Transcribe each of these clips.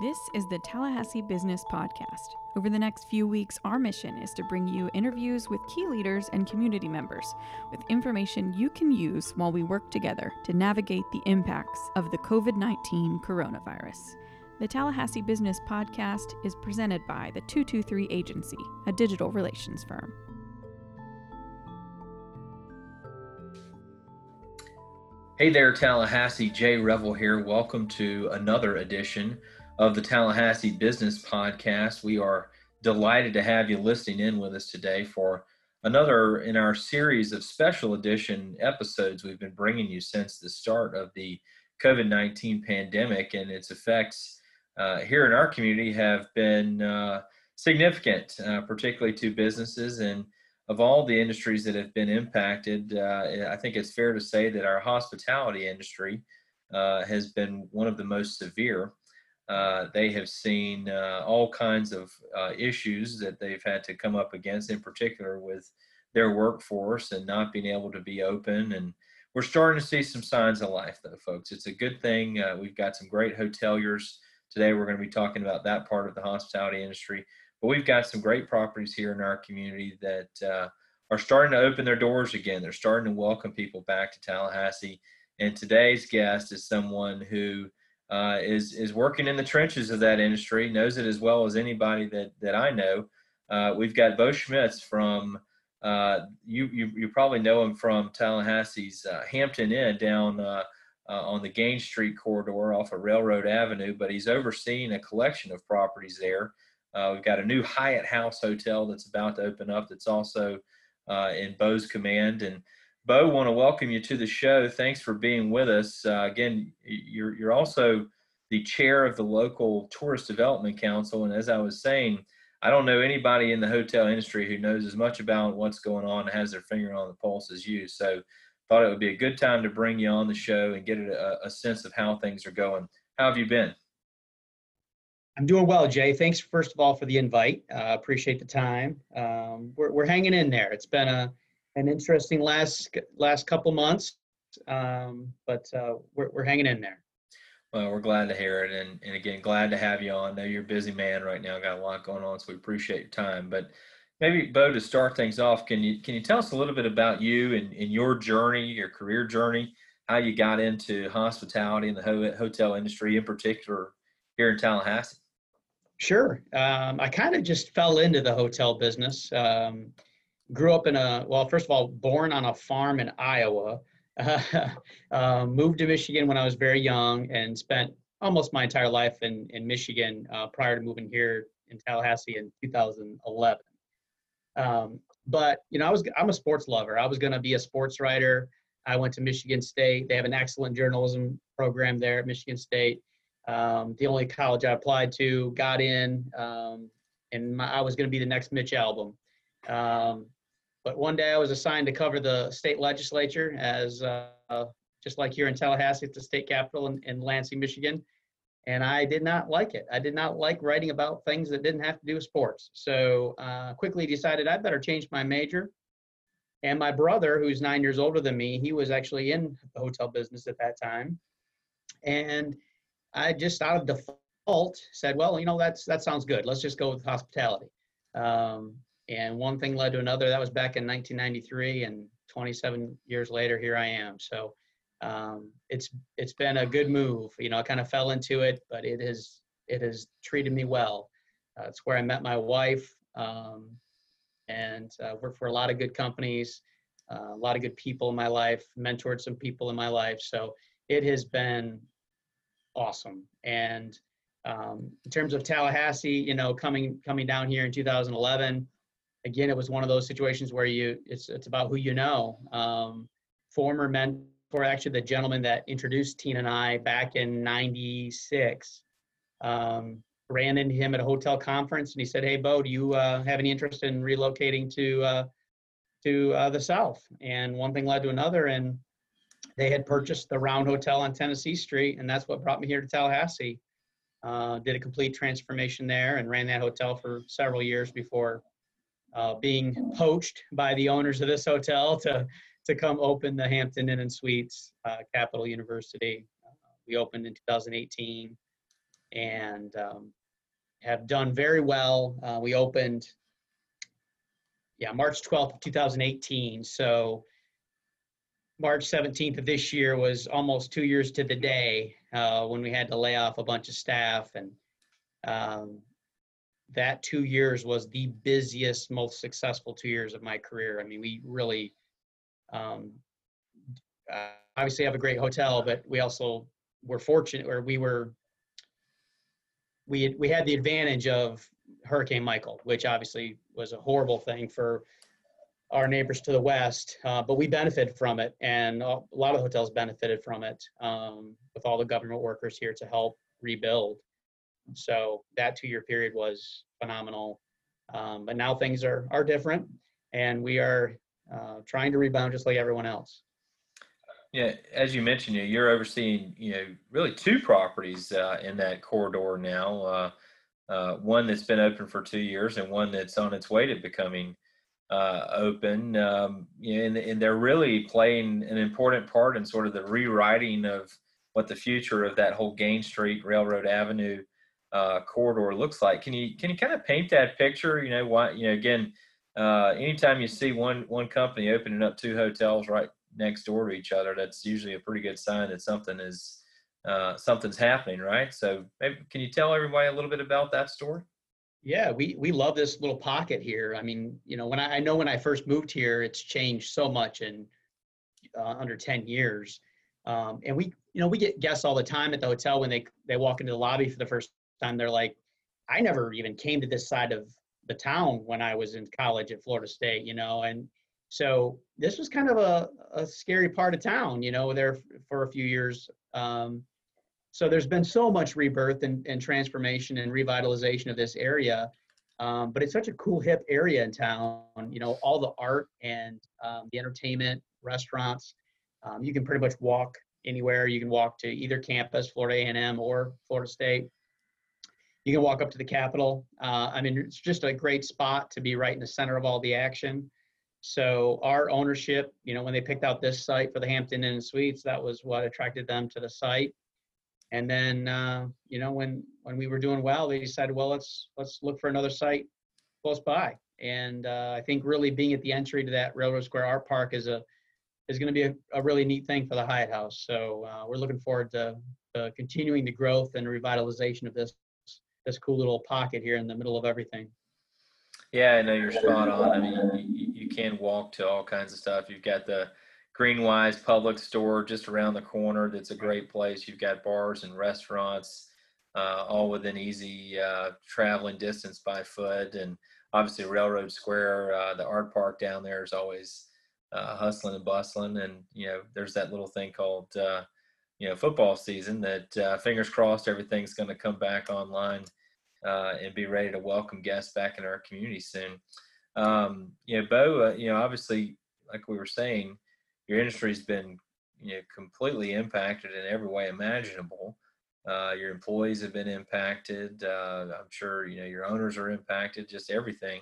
This is the Tallahassee Business Podcast. Over the next few weeks, our mission is to bring you interviews with key leaders and community members with information you can use while we work together to navigate the impacts of the COVID 19 coronavirus. The Tallahassee Business Podcast is presented by the 223 Agency, a digital relations firm. Hey there, Tallahassee. Jay Revel here. Welcome to another edition of the Tallahassee Business Podcast. We are delighted to have you listening in with us today for another in our series of special edition episodes we've been bringing you since the start of the COVID 19 pandemic and its effects uh, here in our community have been uh, significant, uh, particularly to businesses. And of all the industries that have been impacted, uh, I think it's fair to say that our hospitality industry uh, has been one of the most severe. Uh, they have seen uh, all kinds of uh, issues that they've had to come up against, in particular with their workforce and not being able to be open. And we're starting to see some signs of life, though, folks. It's a good thing. Uh, we've got some great hoteliers today. We're going to be talking about that part of the hospitality industry. But we've got some great properties here in our community that uh, are starting to open their doors again. They're starting to welcome people back to Tallahassee. And today's guest is someone who uh, is is working in the trenches of that industry, knows it as well as anybody that that I know. Uh, we've got Bo Schmitz from uh, you, you you probably know him from Tallahassee's uh, Hampton Inn down uh, on the Gaines Street corridor off of Railroad Avenue, but he's overseeing a collection of properties there. we've got a new Hyatt House hotel that's about to open up. That's also in Bo's command and Bo, want to welcome you to the show. Thanks for being with us. Uh, again, you're you're also the chair of the local tourist development council, and as I was saying, I don't know anybody in the hotel industry who knows as much about what's going on and has their finger on the pulse as you. So, thought it would be a good time to bring you on the show and get a, a sense of how things are going. How have you been? I'm doing well, Jay. Thanks first of all for the invite. Uh, appreciate the time. Um, we're we're hanging in there. It's been a an interesting last last couple months, um, but uh, we're we're hanging in there. Well, we're glad to hear it, and and again, glad to have you on. I know you're a busy man right now, got a lot going on, so we appreciate your time. But maybe Bo, to start things off, can you can you tell us a little bit about you and, and your journey, your career journey, how you got into hospitality and the ho- hotel industry in particular here in Tallahassee? Sure. Um, I kind of just fell into the hotel business. Um, grew up in a well first of all born on a farm in iowa. Uh, moved to michigan when i was very young and spent almost my entire life in, in michigan uh, prior to moving here in tallahassee in 2011 um, but you know i was i'm a sports lover. I was going to be a sports writer. I went to michigan state. They have an excellent journalism program there at michigan state. Um, the only college i applied to got in um, and my, i was going to be the next mitch albom um, but one day I was assigned to cover the state legislature as uh, just like here in Tallahassee at the state capitol in, in Lansing, Michigan. And I did not like it. I did not like writing about things that didn't have to do with sports. So uh, quickly decided I better change my major. And my brother, who's nine years older than me, he was actually in the hotel business at that time. And I just out of default said, well, you know, that's that sounds good. Let's just go with hospitality. Um, and one thing led to another. That was back in 1993, and 27 years later, here I am. So um, it's it's been a good move. You know, I kind of fell into it, but it has it has treated me well. Uh, it's where I met my wife, um, and uh, worked for a lot of good companies, uh, a lot of good people in my life, mentored some people in my life. So it has been awesome. And um, in terms of Tallahassee, you know, coming coming down here in 2011 again, it was one of those situations where you it's it's about who you know. Um, former mentor, actually the gentleman that introduced Tina and I back in '96, um, ran into him at a hotel conference, and he said, "Hey, Bo, do you uh, have any interest in relocating to uh, to uh, the South?" And one thing led to another, and they had purchased the Round Hotel on Tennessee Street, and that's what brought me here to Tallahassee. Uh, did a complete transformation there and ran that hotel for several years before uh, being poached by the owners of this hotel to to come open the Hampton Inn and Suites, uh, Capital University. Uh, we opened in 2018. and um, have done very well. Uh, we opened, yeah, March 12th, 2018. So March 17th of this year was almost two years to the day uh, when we had to lay off a bunch of staff. And um, that two years was the busiest, most successful two years of my career. I mean, we really um, uh, obviously have a great hotel, but we also were fortunate, or we were we had, we had the advantage of Hurricane Michael, which obviously was a horrible thing for our neighbors to the west, uh, but we benefited from it, and a lot of hotels benefited from it um, with all the government workers here to help rebuild. So that two-year period was phenomenal, um, but now things are are different, and we are uh, trying to rebound just like everyone else. Yeah, as you mentioned, you you're overseeing, you know, really two properties uh, in that corridor now. Uh, uh, one that's been open for two years, and one that's on its way to becoming uh, open. Um, and, and they're really playing an important part in sort of the rewriting of what the future of that whole Gaines Street Railroad Avenue uh, corridor looks like. Can you can you kind of paint that picture? You know, why you know again. Uh, anytime you see one one company opening up two hotels right next door to each other, that's usually a pretty good sign that something is uh, something's happening, right? So, maybe, can you tell everybody a little bit about that story? Yeah, we we love this little pocket here. I mean, you know, when I, I know when I first moved here, it's changed so much in uh, under ten years. Um, and we, you know, we get guests all the time at the hotel when they they walk into the lobby for the first time. They're like, "I never even came to this side of the town when I was in college at Florida State," you know, and so this was kind of a, a scary part of town, you know, there for a few years. Um, so there's been so much rebirth and, and transformation and revitalization of this area. Um, but it's such a cool, hip area in town. You know, all the art and um, the entertainment, restaurants. Um, you can pretty much walk anywhere. You can walk to either campus, Florida A&M or Florida State. You can walk up to the Capitol. Uh, I mean, it's just a great spot to be right in the center of all the action. So our ownership, you know, when they picked out this site for the Hampton Inn and Suites, that was what attracted them to the site. And then, uh, you know, when when we were doing well, they decided, well, let's let's look for another site close by. And uh, I think really being at the entry to that Railroad Square Art Park is a is going to be a, a, really neat thing for the Hyatt House. So uh, we're looking forward to continuing the growth and revitalization of this this cool little pocket here in the middle of everything. Yeah, I know you're spot on. I mean, you, you can walk to all kinds of stuff. You've got the Greenwise Publix Store just around the corner. That's a great place. You've got bars and restaurants, uh, all within easy uh, traveling distance by foot. And obviously, Railroad Square, uh, the art park down there is always uh, hustling and bustling. And you know, there's that little thing called uh, you know football season. That uh, fingers crossed, everything's going to come back online uh, and be ready to welcome guests back in our community soon. Um, you know, Bo, uh, you know, obviously, like we were saying, your industry's been you know completely impacted in every way imaginable. Uh, your employees have been impacted. Uh, I'm sure you know your owners are impacted. Just everything.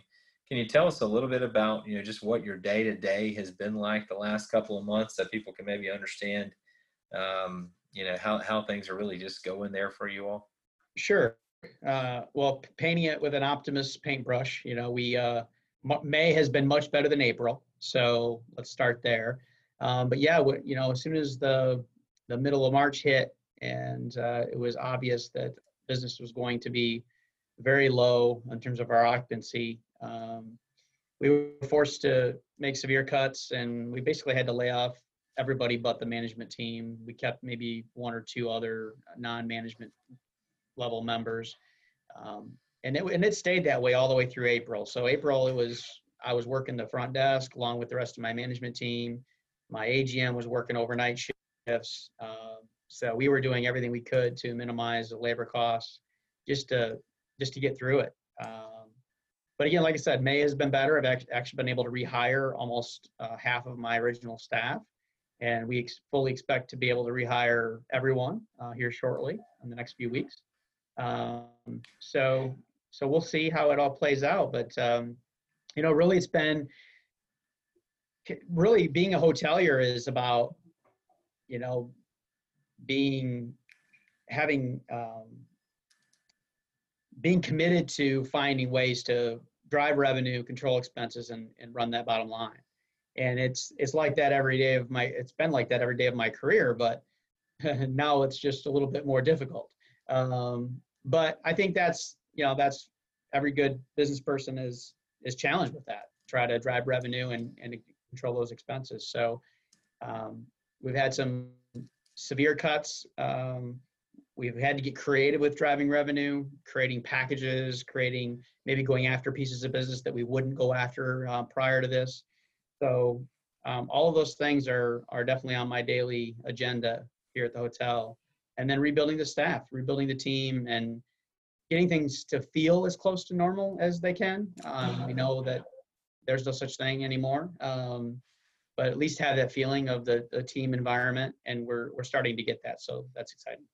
Can you tell us a little bit about you know just what your day to day has been like the last couple of months, that people can maybe understand, um, you know how how things are really just going there for you all? Sure uh, well, painting it with an optimist paintbrush, you know, we, uh, May has been much better than April. So let's start there. Um, but yeah, you know, as soon as the, the middle of March hit and uh, it was obvious that business was going to be very low in terms of our occupancy, um, we were forced to make severe cuts and we basically had to lay off everybody but the management team. We kept maybe one or two other non-management level members. Um, and it, and it stayed that way all the way through April. So April, it was, I was working the front desk along with the rest of my management team. My AGM was working overnight shifts. Uh, so we were doing everything we could to minimize the labor costs just to, just to get through it. Um, but again, like I said, May has been better. I've actually been able to rehire almost uh, half of my original staff and we ex- fully expect to be able to rehire everyone uh, here shortly in the next few weeks. Um, so so we'll see how it all plays out. But um, you know, really, it's been really being a hotelier is about you know being having um, being committed to finding ways to drive revenue, control expenses, and, and run that bottom line. And it's it's like that every day of my it's been like that every day of my career, but now it's just a little bit more difficult. Um, but I think that's you know that's every good business person is is challenged with that. Try to drive revenue and and control those expenses. So um, we've had some severe cuts. Um, we've had to get creative with driving revenue, creating packages, creating maybe going after pieces of business that we wouldn't go after uh, prior to this. So um, all of those things are are definitely on my daily agenda here at the hotel. And then rebuilding the staff, rebuilding the team, and getting things to feel as close to normal as they can. Um, we know that there's no such thing anymore, um, but at least have that feeling of the, the team environment, and we're we're starting to get that. So that's exciting.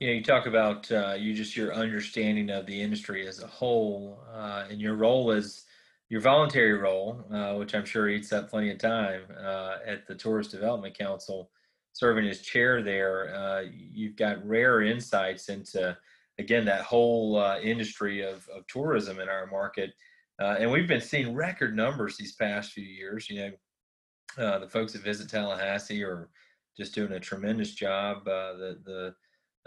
You know, you talk about uh, you just your understanding of the industry as a whole, uh, and your role as your voluntary role, uh, which I'm sure eats up plenty of time uh, at the Tourist Development Council, serving as chair there. Uh, you've got rare insights into, again, that whole uh, industry of, of tourism in our market. and we've been seeing record numbers these past few years. You know, the folks that visit Tallahassee are just doing a tremendous job. the the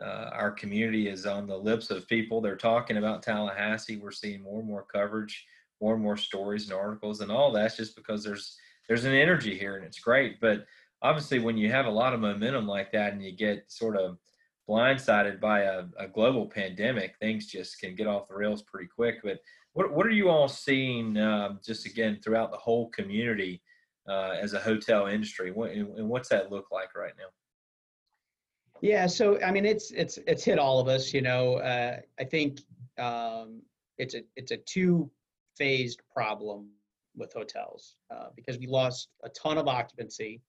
uh, our community is on the lips of people. They're talking about Tallahassee. We're seeing more and more coverage, more and more stories and articles, and all that's just because there's there's an energy here, and it's great. But obviously, when you have a lot of momentum like that, and you get sort of blindsided by a, a global pandemic, things just can get off the rails pretty quick. But what what are you all seeing, um, just again throughout the whole community uh, as a hotel industry, what, and what's that look like right now? Yeah, so I mean, it's it's it's hit all of us. You know, uh, I think um, it's a it's a two phased problem with hotels uh, because we lost a ton of occupancy,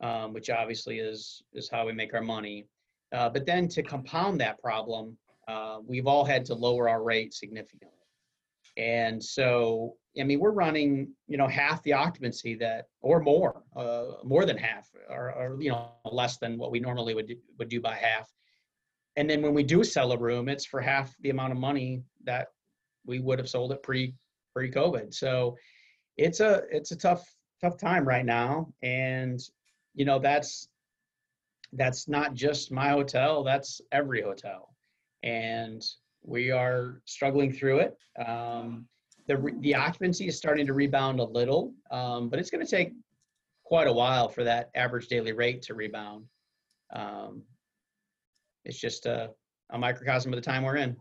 um, which obviously is is how we make our money. Uh, but then to compound that problem, uh, we've all had to lower our rate significantly. And so, I mean, we're running, you know, half the occupancy that, or more, uh, more than half, or, or, you know, less than what we normally would do, would do by half. And then when we do sell a room, it's for half the amount of money that we would have sold it pre pre COVID. So it's a it's a tough tough time right now, and you know that's that's not just my hotel. That's every hotel, and we are struggling through it. Um, the, the occupancy is starting to rebound a little, um, but it's going to take quite a while for that average daily rate to rebound. Um, it's just a, a, microcosm of the time we're in.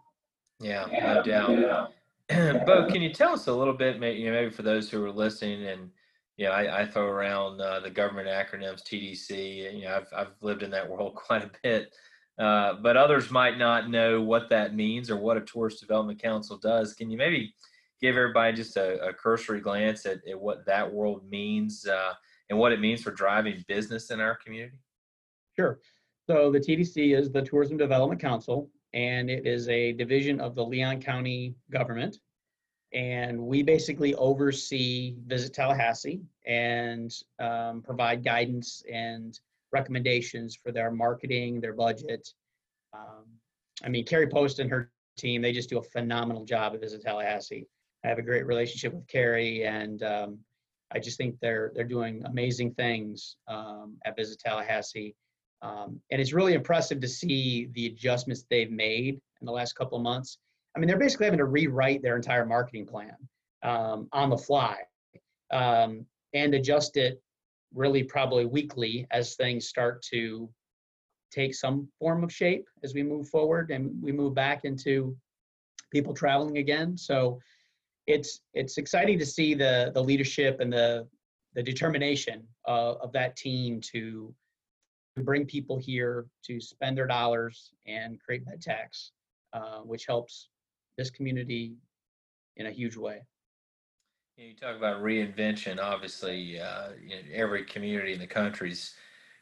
Yeah, no doubt. Bo, can you tell us a little bit, maybe, you know, maybe for those who are listening, and you know, I, I throw around uh, the government acronyms TDC. You know, I've I've lived in that world quite a bit. Uh, but others might not know what that means or what a tourist development council does. Can you maybe give everybody just a, a cursory glance at, at, what that world means uh, and what it means for driving business in our community? Sure. So the TDC is the Tourism Development Council, and it is a division of the Leon County government. And we basically oversee Visit Tallahassee and um, provide guidance and recommendations for their marketing, their budget. Um, I mean, Kerri Post and her team, they just do a phenomenal job at Visit Tallahassee. I have a great relationship with Kerri, and um, I just think they're they're doing amazing things um, at Visit Tallahassee. Um, and it's really impressive to see the adjustments they've made in the last couple of months. I mean, they're basically having to rewrite their entire marketing plan um, on the fly um, and adjust it really probably weekly as things start to take some form of shape as we move forward and we move back into people traveling again. So it's it's exciting to see the the leadership and the the determination of that team to bring people here to spend their dollars and create bed tax, uh, which helps this community in a huge way. You talk about reinvention. Obviously, uh, every community in the country's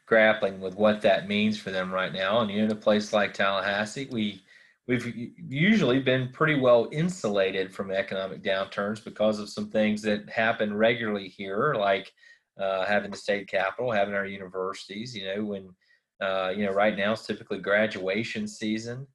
grappling with what that means for them right now. And you know, in a place like Tallahassee, we we've usually been pretty well insulated from economic downturns because of some things that happen regularly here, like uh, having the state capital, having our universities. You know, when uh, you know right now it's typically graduation season.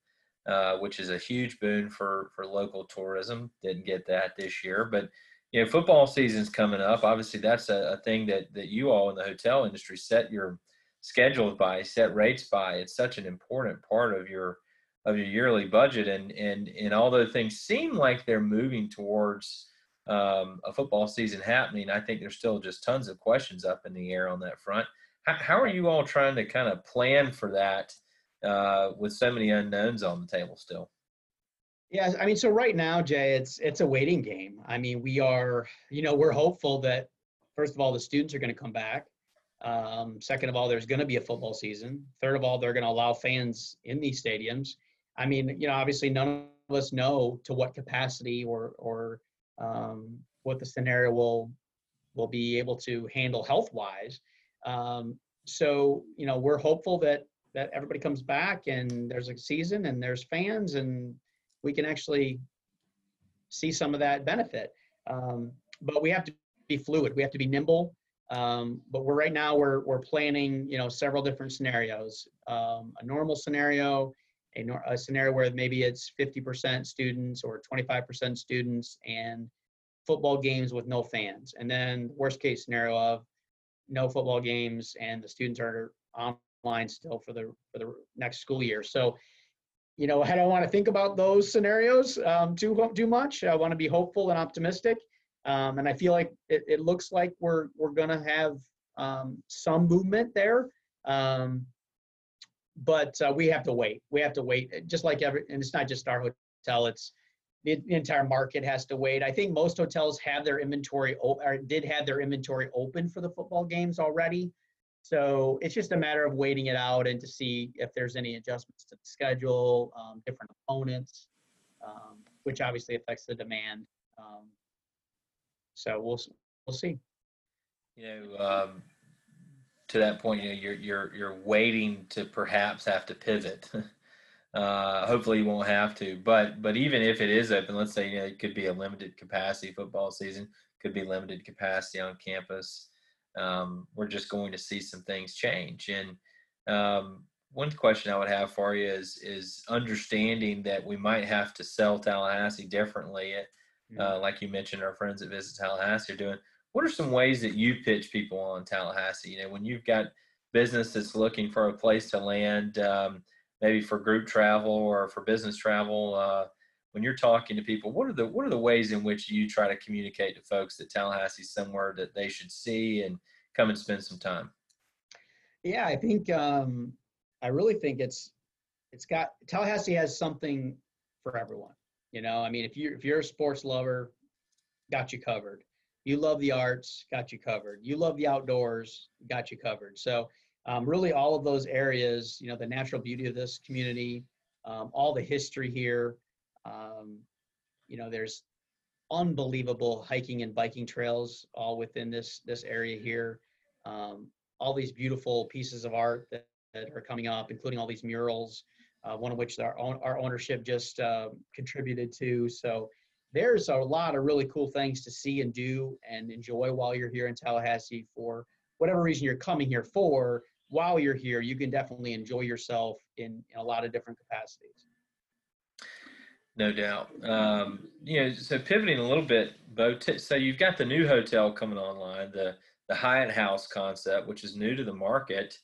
Uh, which is a huge boon for for local tourism. Didn't get that this year, but you know, football season's coming up. Obviously, that's a, a thing that that you all in the hotel industry set your schedules by, set rates by. It's such an important part of your of your yearly budget, and and and although things seem like they're moving towards um, a football season happening, I think there's still just tons of questions up in the air on that front. How, how are you all trying to kind of plan for that uh, with so many unknowns on the table still? Yeah, I mean, so right now, Jay, it's it's a waiting game. I mean, we are, you know, we're hopeful that first of all, the students are going to come back. Um, second of all, there's going to be a football season. Third of all, they're going to allow fans in these stadiums. I mean, you know, obviously, none of us know to what capacity or or um, what the scenario will will be able to handle health wise. Um, so, you know, we're hopeful that that everybody comes back and there's a season and there's fans and we can actually see some of that benefit. Um, but we have to be fluid. We have to be nimble. Um, but we're right now we're we're planning you know several different scenarios. Um, a normal scenario, a, nor- a scenario where maybe it's 50% students or 25% students and football games with no fans, and then worst case scenario of no football games and the students are online still for the for the next school year. So you know, I don't want to think about those scenarios um, too too much. I want to be hopeful and optimistic, um, and I feel like it, it, looks like we're we're gonna have um, some movement there. Um, but uh, we have to wait. We have to wait. Just like every, and it's not just our hotel. It's the, the entire market has to wait. I think most hotels have their inventory or did have their inventory open for the football games already. So it's just a matter of waiting it out and to see if there's any adjustments to the schedule, um, different opponents, um, which obviously affects the demand. Um, so we'll we'll see. You know, um, to that point, you know, you're you're you're waiting to perhaps have to pivot. Uh, hopefully, you won't have to. But but even if it is open, let's say you know, it could be a limited capacity football season, could be limited capacity on campus um, we're just going to see some things change. And um, one question I would have for you is is understanding that we might have to sell Tallahassee differently. Uh, mm-hmm. like you mentioned, our friends at Visit Tallahassee are doing. What are some ways that you pitch people on Tallahassee? You know, when you've got business that's looking for a place to land, um, maybe for group travel or for business travel. Uh, when you're talking to people, what are the what are the ways in which you try to communicate to folks that Tallahassee's somewhere that they should see and come and spend some time? Yeah, I think um, I really think it's it's got Tallahassee has something for everyone. You know, I mean, if you if you're a sports lover, got you covered. You love the arts, got you covered. You love the outdoors, got you covered. So um, really, all of those areas, you know, the natural beauty of this community, um, all the history here, um, you know, there's unbelievable hiking and biking trails all within this this area here. Um, all these beautiful pieces of art that, that, are coming up, including all these murals, uh, one of which our own, our ownership just uh, contributed to. So there's a lot of really cool things to see and do and enjoy while you're here in Tallahassee for whatever reason you're coming here for. While you're here, you can definitely enjoy yourself in, in a lot of different capacities. No doubt. Um, you know, so pivoting a little bit, Bo. T- so you've got the new hotel coming online, the the Hyatt House concept, which is new to the market.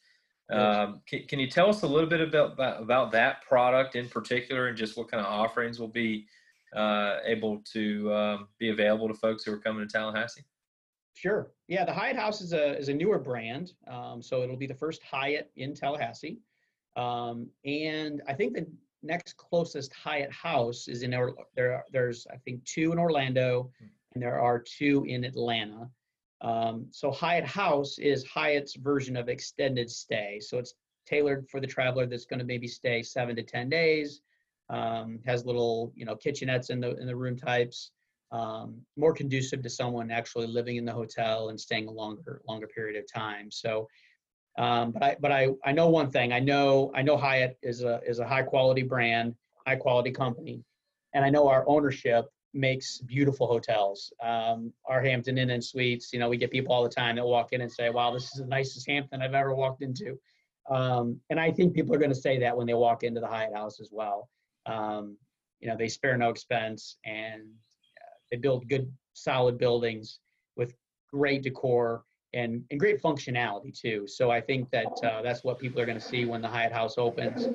Um, can, can, you tell us a little bit about, about, that product in particular, and just what kind of offerings will be uh, able to um, be available to folks who are coming to Tallahassee? Sure. Yeah, the Hyatt House is a is a newer brand, um, so it'll be the first Hyatt in Tallahassee, um, and I think the next closest Hyatt house is in or there. Are, there's I think two in Orlando, hmm. and there are two in Atlanta. Um, so Hyatt House is Hyatt's version of extended stay. So it's tailored for the traveler that's going to maybe stay seven to ten days. Um, has little you know kitchenettes in the in the room types. Um, more conducive to someone actually living in the hotel and staying a longer longer period of time. So um, but I but I I know one thing. I know I know Hyatt is a is a high quality brand, high quality company, and I know our ownership makes beautiful hotels. Um, our Hampton Inn and Suites. You know, we get people all the time that walk in and say, "Wow, this is the nicest Hampton I've ever walked into." Um, and I think people are going to say that when they walk into the Hyatt House as well. Um, you know, they spare no expense and uh, they build good, solid buildings with great decor and, and great functionality too. So I think that uh, that's what people are going to see when the Hyatt House opens.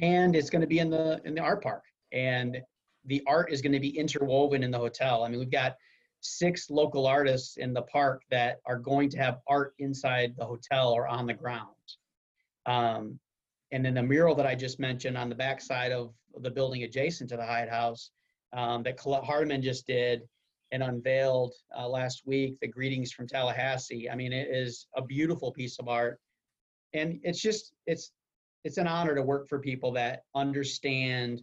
And it's going to be in the in the art park, and the art is going to be interwoven in the hotel. I mean, we've got six local artists in the park that are going to have art inside the hotel or on the ground. Um, and then the mural that I just mentioned on the backside of the building adjacent to the Hyatt House um, that Colette Hardiman just did and unveiled uh, last week, the greetings from Tallahassee. I mean, it is a beautiful piece of art, and it's just it's it's an honor to work for people that understand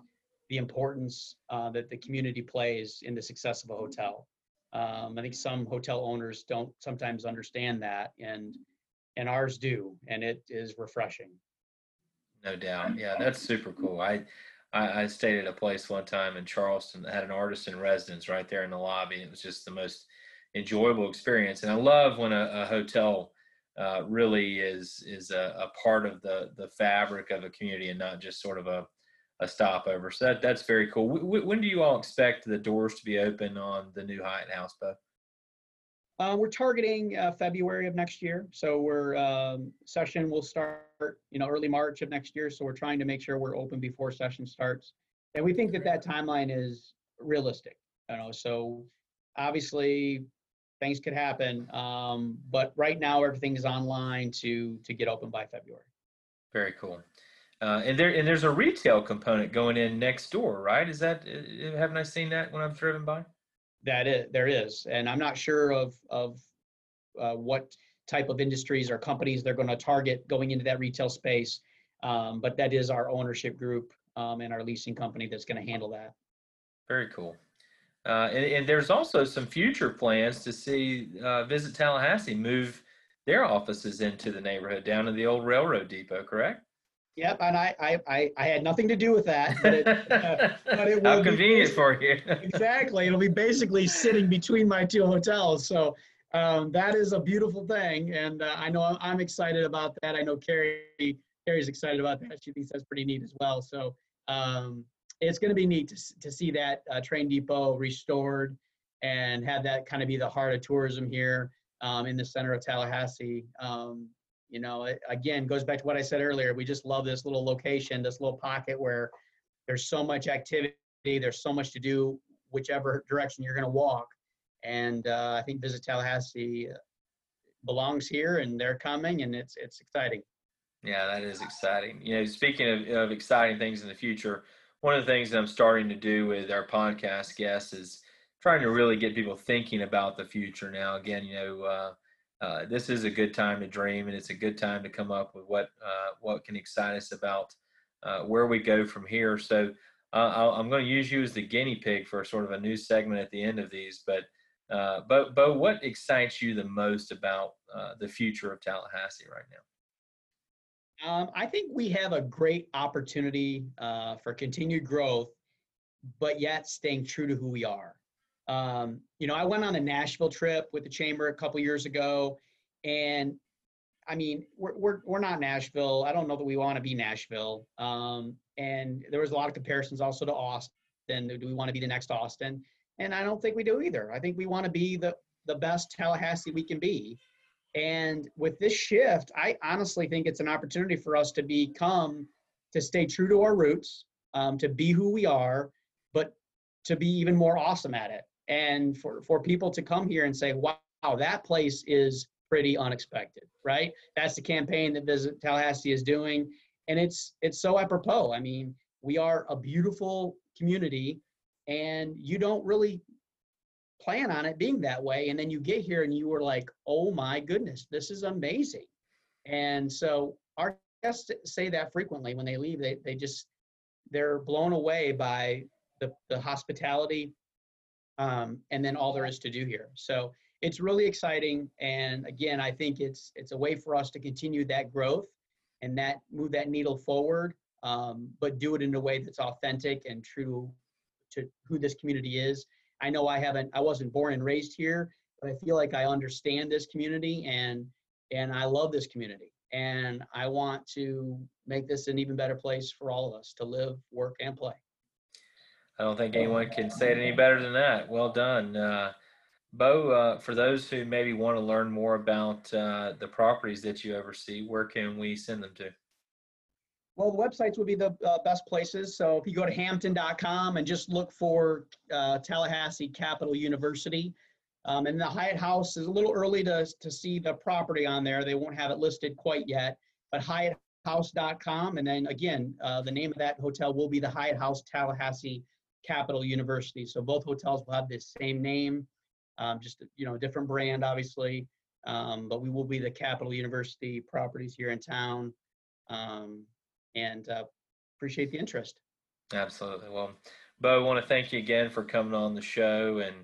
the importance uh, that the community plays in the success of a hotel. Um, I think some hotel owners don't sometimes understand that, and and ours do, and it is refreshing. No doubt. Yeah, that's super cool. I I, I stayed at a place one time in Charleston that had an artist in residence right there in the lobby. It was just the most enjoyable experience, and I love when a, a hotel uh, really is is a, a, part of the the fabric of a community and not just sort of a a stopover. So that that's very cool. W- when do you all expect the doors to be open on the new Hyatt House, Bo? Uh, we're targeting uh, February of next year. So we're um, session will start, you know, early March of next year. So we're trying to make sure we're open before session starts, and we think that that timeline is realistic. You know, so obviously things could happen, um, but right now everything is online to to get open by February. Very cool. Uh, and there and there's a retail component going in next door, right? Is that uh, haven't I seen that when I've driven by? That there is. And i'm not sure of of uh, what type of industries or companies they're going to target going into that retail space. Um, but that is our ownership group um, and our leasing company that's going to handle that. Very cool. Uh, and, and, there's also some future plans to see uh, visit tallahassee move their offices into the neighborhood down to the old railroad depot correct Yep, and I, I, I, I had nothing to do with that. But it, uh, but it How convenient for you. exactly. It'll be basically sitting between my two hotels. So um, that is a beautiful thing. And uh, I know I'm, I'm, excited about that. I know Kerri, Kerri's excited about that. She thinks that's pretty neat as well. So um, it's going to be neat to, to see that uh, train depot restored and have that kind of be the heart of tourism here um, in the center of Tallahassee. Um, you know, it, again, goes back to what I said earlier. We just love this little location, this little pocket where there's so much activity, there's so much to do, whichever direction you're going to walk. And uh, I think Visit Tallahassee uh, belongs here, and they're coming, and it's it's exciting. Yeah, that is exciting. You know, speaking of, of exciting things in the future, one of the things that I'm starting to do with our podcast guests is trying to really get people thinking about the future. Now, again, you know. Uh, uh, this is a good time to dream, and it's a good time to come up with what uh, what can excite us about uh, where we go from here. So uh, i am going to use you as the guinea pig for sort of a new segment at the end of these. But uh, but Bo, what excites you the most about uh, the future of Tallahassee right now? Um, I think we have a great opportunity for continued growth, but yet staying true to who we are. Um, you know, I went on a Nashville trip with the chamber a couple years ago, and I mean, we're we're we're not Nashville. I don't know that we want to be Nashville. Um, and there was a lot of comparisons also to Austin. Do we want to be the next Austin? And I don't think we do either. I think we want to be the the best Tallahassee we can be. And with this shift, I honestly think it's an opportunity for us to become, to stay true to our roots, um, to be who we are, but to be even more awesome at it and for, for people to come here and say, wow, that place is pretty unexpected, right? That's the campaign that Visit Tallahassee is doing. And it's it's so apropos. I mean, we are a beautiful community and you don't really plan on it being that way. And then you get here and you were like, oh my goodness, this is amazing. And so our guests say that frequently when they leave. They they just they're blown away by the, the hospitality um, and then all there is to do here. So it's really exciting, and again, I think it's it's a way for us to continue that growth and that move that needle forward, um, but do it in a way that's authentic and true to who this community is. I know I haven't, I wasn't born and raised here, but I feel like I understand this community and and I love this community. and I want to make this an even better place for all of us to live, work, and play. I don't think anyone can say it any better than that. Well done. Uh, Bo, uh, for those who maybe want to learn more about uh, the properties that you oversee, where can we send them to? Well, the websites would be the uh, best places. So if you go to hampton.com and just look for uh, Tallahassee Capital University, um, and the Hyatt House is a little early to, to see the property on there. They won't have it listed quite yet, but hyatthouse.com. And then again, uh, the name of that hotel will be the Hyatt House Tallahassee Capital University. So both hotels will have the same name, um, just, you know, a different brand, obviously. Um, but we will be the Capital University properties here in town. Um, and uh, appreciate the interest. Absolutely. Well, Bo, I want to thank you again for coming on the show and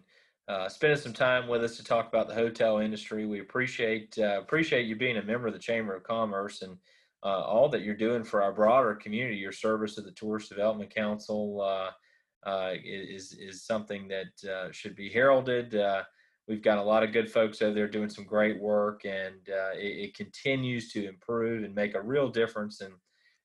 uh, spending some time with us to talk about the hotel industry. We appreciate uh, appreciate you being a member of the Chamber of Commerce and uh, all that you're doing for our broader community. Your service to the Tourist Development Council uh, is is something that uh, should be heralded. we've got a lot of good folks over there doing some great work, and it, it, continues to improve and make a real difference in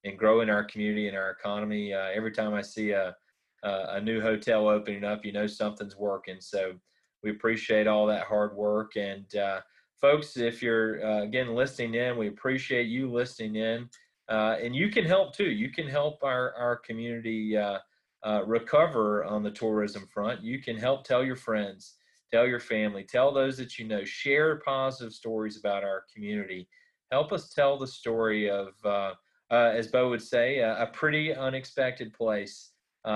in growing our community and our economy. every time I see a a new hotel opening up, you know something's working. So we appreciate all that hard work. And uh, folks, if you're uh, again listening in, we appreciate you listening in. Uh, and you can help too. You can help our, our community uh, uh, recover on the tourism front. You can help tell your friends, tell your family, tell those that you know, share positive stories about our community. Help us tell the story of, uh, as Bo would say, a, a pretty unexpected place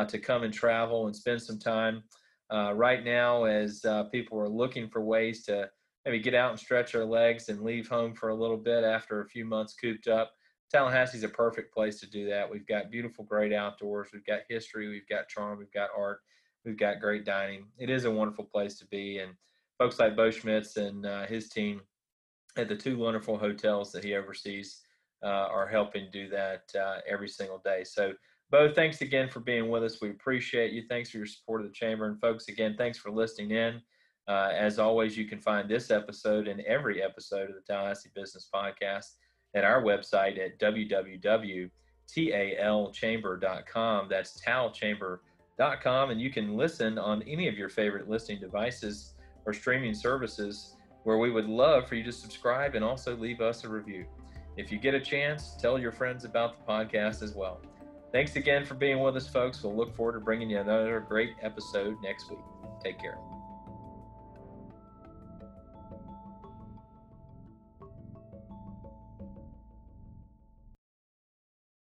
to come and travel and spend some time uh, right now as uh, people are looking for ways to maybe get out and stretch their legs and leave home for a little bit after a few months cooped up. Tallahassee's a perfect place to do that. We've got beautiful, great outdoors. We've got history. We've got charm. We've got art. We've got great dining. It is a wonderful place to be. And folks like Bo Schmitz and uh, his team at the two wonderful hotels that he oversees uh, are helping do that uh, every single day. So Bo, thanks again for being with us. We appreciate you. Thanks for your support of the chamber. And folks, again, thanks for listening in. Uh, as always, you can find this episode and every episode of the Tallahassee Business Podcast at our website at www.talchamber.com. That's talchamber.com. And you can listen on any of your favorite listening devices or streaming services where we would love for you to subscribe and also leave us a review. If you get a chance, tell your friends about the podcast as well. Thanks again for being with us, folks. We'll look forward to bringing you another great episode next week. Take care.